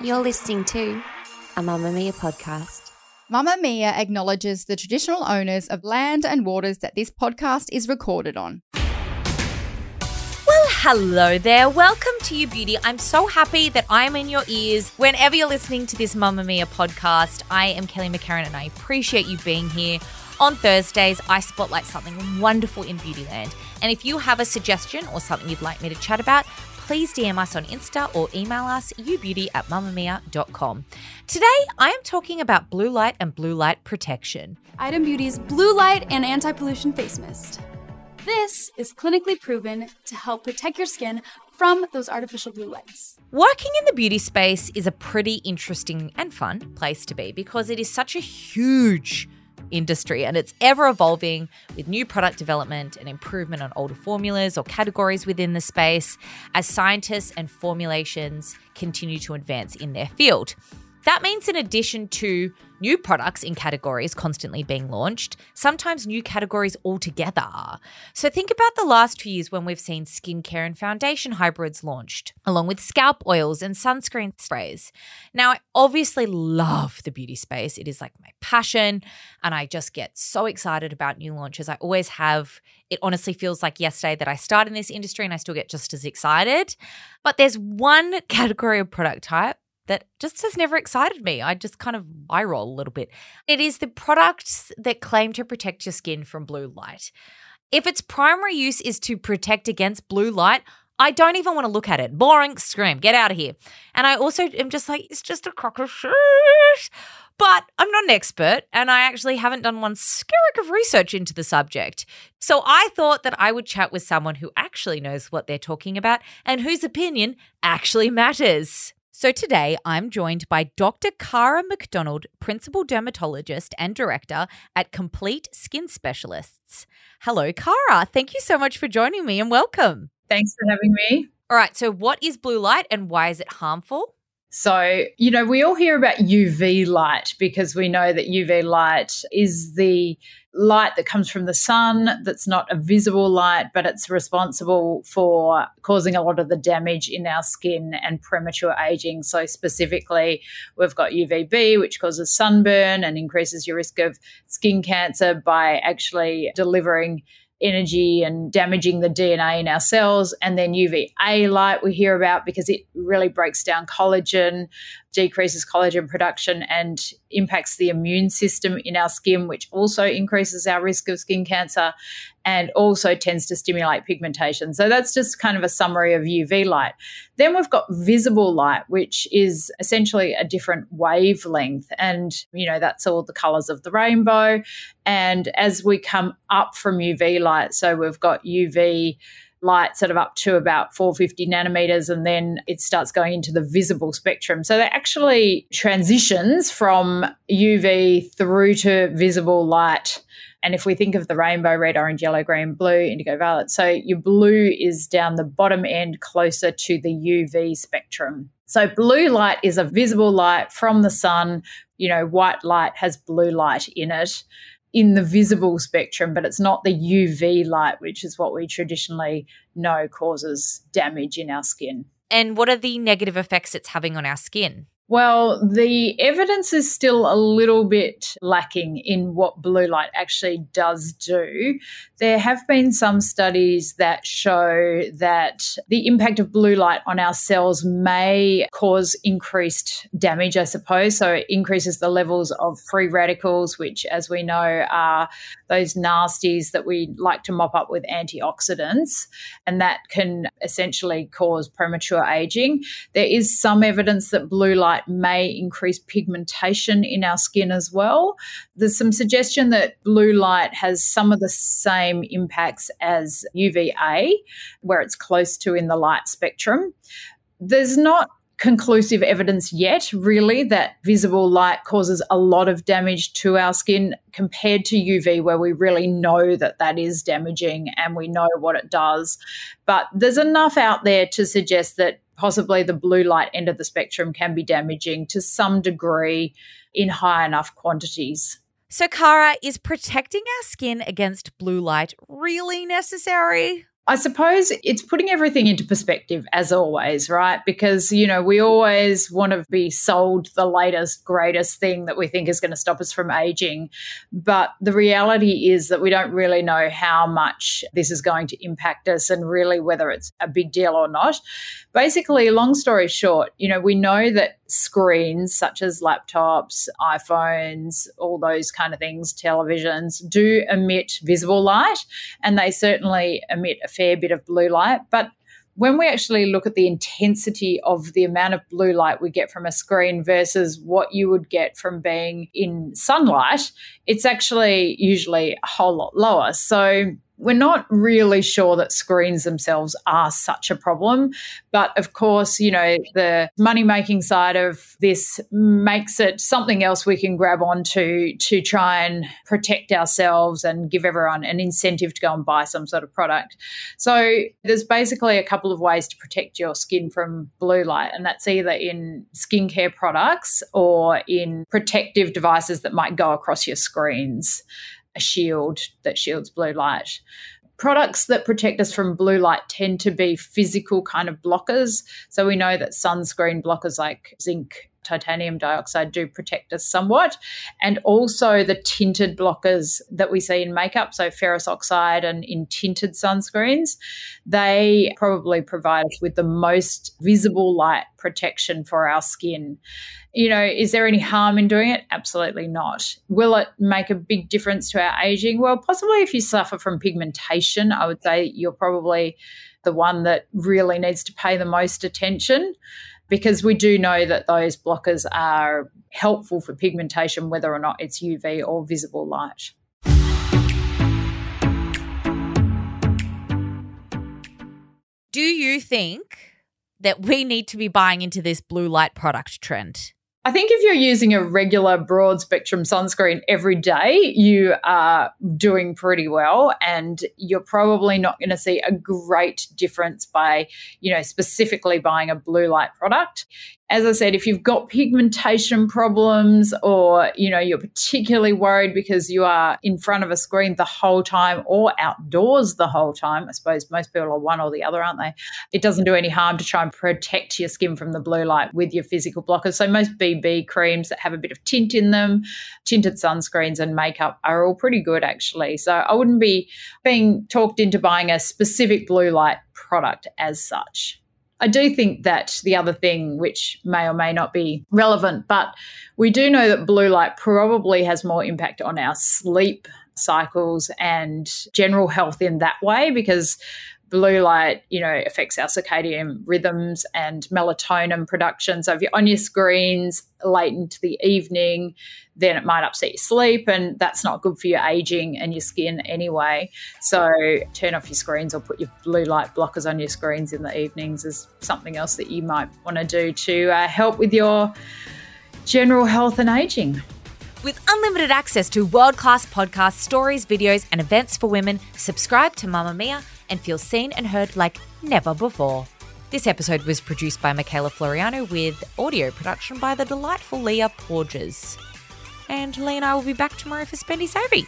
You're listening to a Mamamia podcast. Mamamia acknowledges the traditional owners of land and waters that this podcast is recorded on. Well, hello there. Welcome to You Beauty. I'm so happy that I'm in your ears whenever you're listening to this Mamamia podcast. I am Kelly McCarren and I appreciate you being here. On Thursdays, I spotlight something wonderful in Beautyland. And if you have a suggestion or something you'd like me to chat about, please DM us on Insta or email us youbeauty at mamamia.com. Today, I am talking about blue light and blue light protection. Item Beauty's Blue Light and Anti Pollution Face Mist. This is clinically proven to help protect your skin from those artificial blue lights. Working in the beauty space is a pretty interesting and fun place to be because it is such a huge industry and it's ever evolving with new product development and improvement on older formulas or categories within the space as scientists and formulations continue to advance in their field. That means, in addition to new products in categories constantly being launched, sometimes new categories altogether. So, think about the last few years when we've seen skincare and foundation hybrids launched, along with scalp oils and sunscreen sprays. Now, I obviously love the beauty space, it is like my passion, and I just get so excited about new launches. I always have. It honestly feels like yesterday that I started in this industry and I still get just as excited. But there's one category of product type that just has never excited me. I just kind of eye roll a little bit. It is the products that claim to protect your skin from blue light. If its primary use is to protect against blue light, I don't even want to look at it. Boring, scream, get out of here. And I also am just like, it's just a crock of shit. But I'm not an expert, and I actually haven't done one skerrick of research into the subject. So I thought that I would chat with someone who actually knows what they're talking about and whose opinion actually matters. So today I'm joined by Dr. Cara McDonald, Principal Dermatologist and Director at Complete Skin Specialists. Hello, Cara. Thank you so much for joining me and welcome. Thanks for having me. All right, so what is blue light and why is it harmful? So, you know, we all hear about UV light because we know that UV light is the light that comes from the sun that's not a visible light, but it's responsible for causing a lot of the damage in our skin and premature aging. So, specifically, we've got UVB, which causes sunburn and increases your risk of skin cancer by actually delivering energy and damaging the DNA in our cells. And then UVA light we hear about because it really breaks down collagen, decreases collagen production, and impacts the immune system in our skin, which also increases our risk of skin cancer and also tends to stimulate pigmentation. So that's just kind of a summary of UV light. Then we've got visible light, which is essentially a different wavelength. And, you know, that's all the colors of the rainbow. And as we come up from UV light, so we've got UV light sort of up to about 450 nanometers and then it starts going into the visible spectrum. So that actually transitions from UV through to visible light. And if we think of the rainbow, red, orange, yellow, green, blue, indigo, violet, so your blue is down the bottom end closer to the UV spectrum. So blue light is a visible light from the sun. You know, white light has blue light in it in the visible spectrum, but it's not the UV light, which is what we traditionally know causes damage in our skin. And what are the negative effects it's having on our skin? Well, the evidence is still a little bit lacking in what blue light actually does do. There have been some studies that show that the impact of blue light on our cells may cause increased damage, I suppose. So it increases the levels of free radicals, which, as we know, are those nasties that we like to mop up with antioxidants. And that can essentially cause premature aging. There is some evidence that blue light light may increase pigmentation in our skin as well. There's some suggestion that blue light has some of the same impacts as UVA, where it's close to in the light spectrum. there's not conclusive evidence yet, really, that visible light causes a lot of damage to our skin compared to UV, where we really know that that is damaging and we know what it does. But there's enough out there to suggest that possibly the blue light end of the spectrum can be damaging to some degree in high enough quantities. So, Cara, is protecting our skin against blue light really necessary? I suppose it's putting everything into perspective as always, right? Because, you know, we always want to be sold the latest, greatest thing that we think is going to stop us from aging. But the reality is that we don't really know how much this is going to impact us and really whether it's a big deal or not. Basically, long story short, you know, we know that screens such as laptops, iPhones, all those kind of things, televisions do emit visible light and they certainly emit a fair bit of blue light. But when we actually look at the intensity of the amount of blue light we get from a screen versus what you would get from being in sunlight, it's actually usually a whole lot lower. So we're not really sure that screens themselves are such a problem. But of course, you know, the money making side of this makes it something else we can grab onto to try and protect ourselves and give everyone an incentive to go and buy some sort of product. So there's basically a couple of ways to protect your skin from blue light, and that's either in skincare products or in protective devices that might go across your screens a shield that shields blue light. Products that protect us from blue light tend to be physical kind of blockers. So we know that sunscreen blockers like zinc titanium dioxide do protect us somewhat. And also the tinted blockers that we see in makeup, so ferrous oxide and in tinted sunscreens, they probably provide us with the most visible light protection for our skin. You know, is there any harm in doing it? Absolutely not. Will it make a big difference to our aging? Well, possibly if you suffer from pigmentation, I would say you're probably the one that really needs to pay the most attention because we do know that those blockers are helpful for pigmentation, whether or not it's UV or visible light. Do you think that we need to be buying into this blue light product trend? I think if you're using a regular broad spectrum sunscreen every day, you are doing pretty well and you're probably not going to see a great difference by, you know, specifically buying a blue light product as I said, if you've got pigmentation problems or, you know, you're particularly worried because you are in front of a screen the whole time or outdoors the whole time, I suppose most people are one or the other, aren't they? It doesn't do any harm to try and protect your skin from the blue light with your physical blockers. So most BB creams that have a bit of tint in them, tinted sunscreens and makeup are all pretty good actually. So I wouldn't be being talked into buying a specific blue light product as such. I do think that the other thing, which may or may not be relevant, but we do know that blue light probably has more impact on our sleep cycles and general health in that way because blue light, you know, affects our circadian rhythms and melatonin production. So if you're on your screens late into the evening, then it might upset your sleep, and that's not good for your aging and your skin anyway. So turn off your screens or put your blue light blockers on your screens in the evenings is something else that you might want to do to uh, help with your general health and aging. With unlimited access to world class podcasts, stories, videos, and events for women, subscribe to Mamamia and feel seen and heard like never before. This episode was produced by Mikayla Floriano with audio production by the delightful Leah Porges. And Lee and I will be back tomorrow for Spendy Savvy.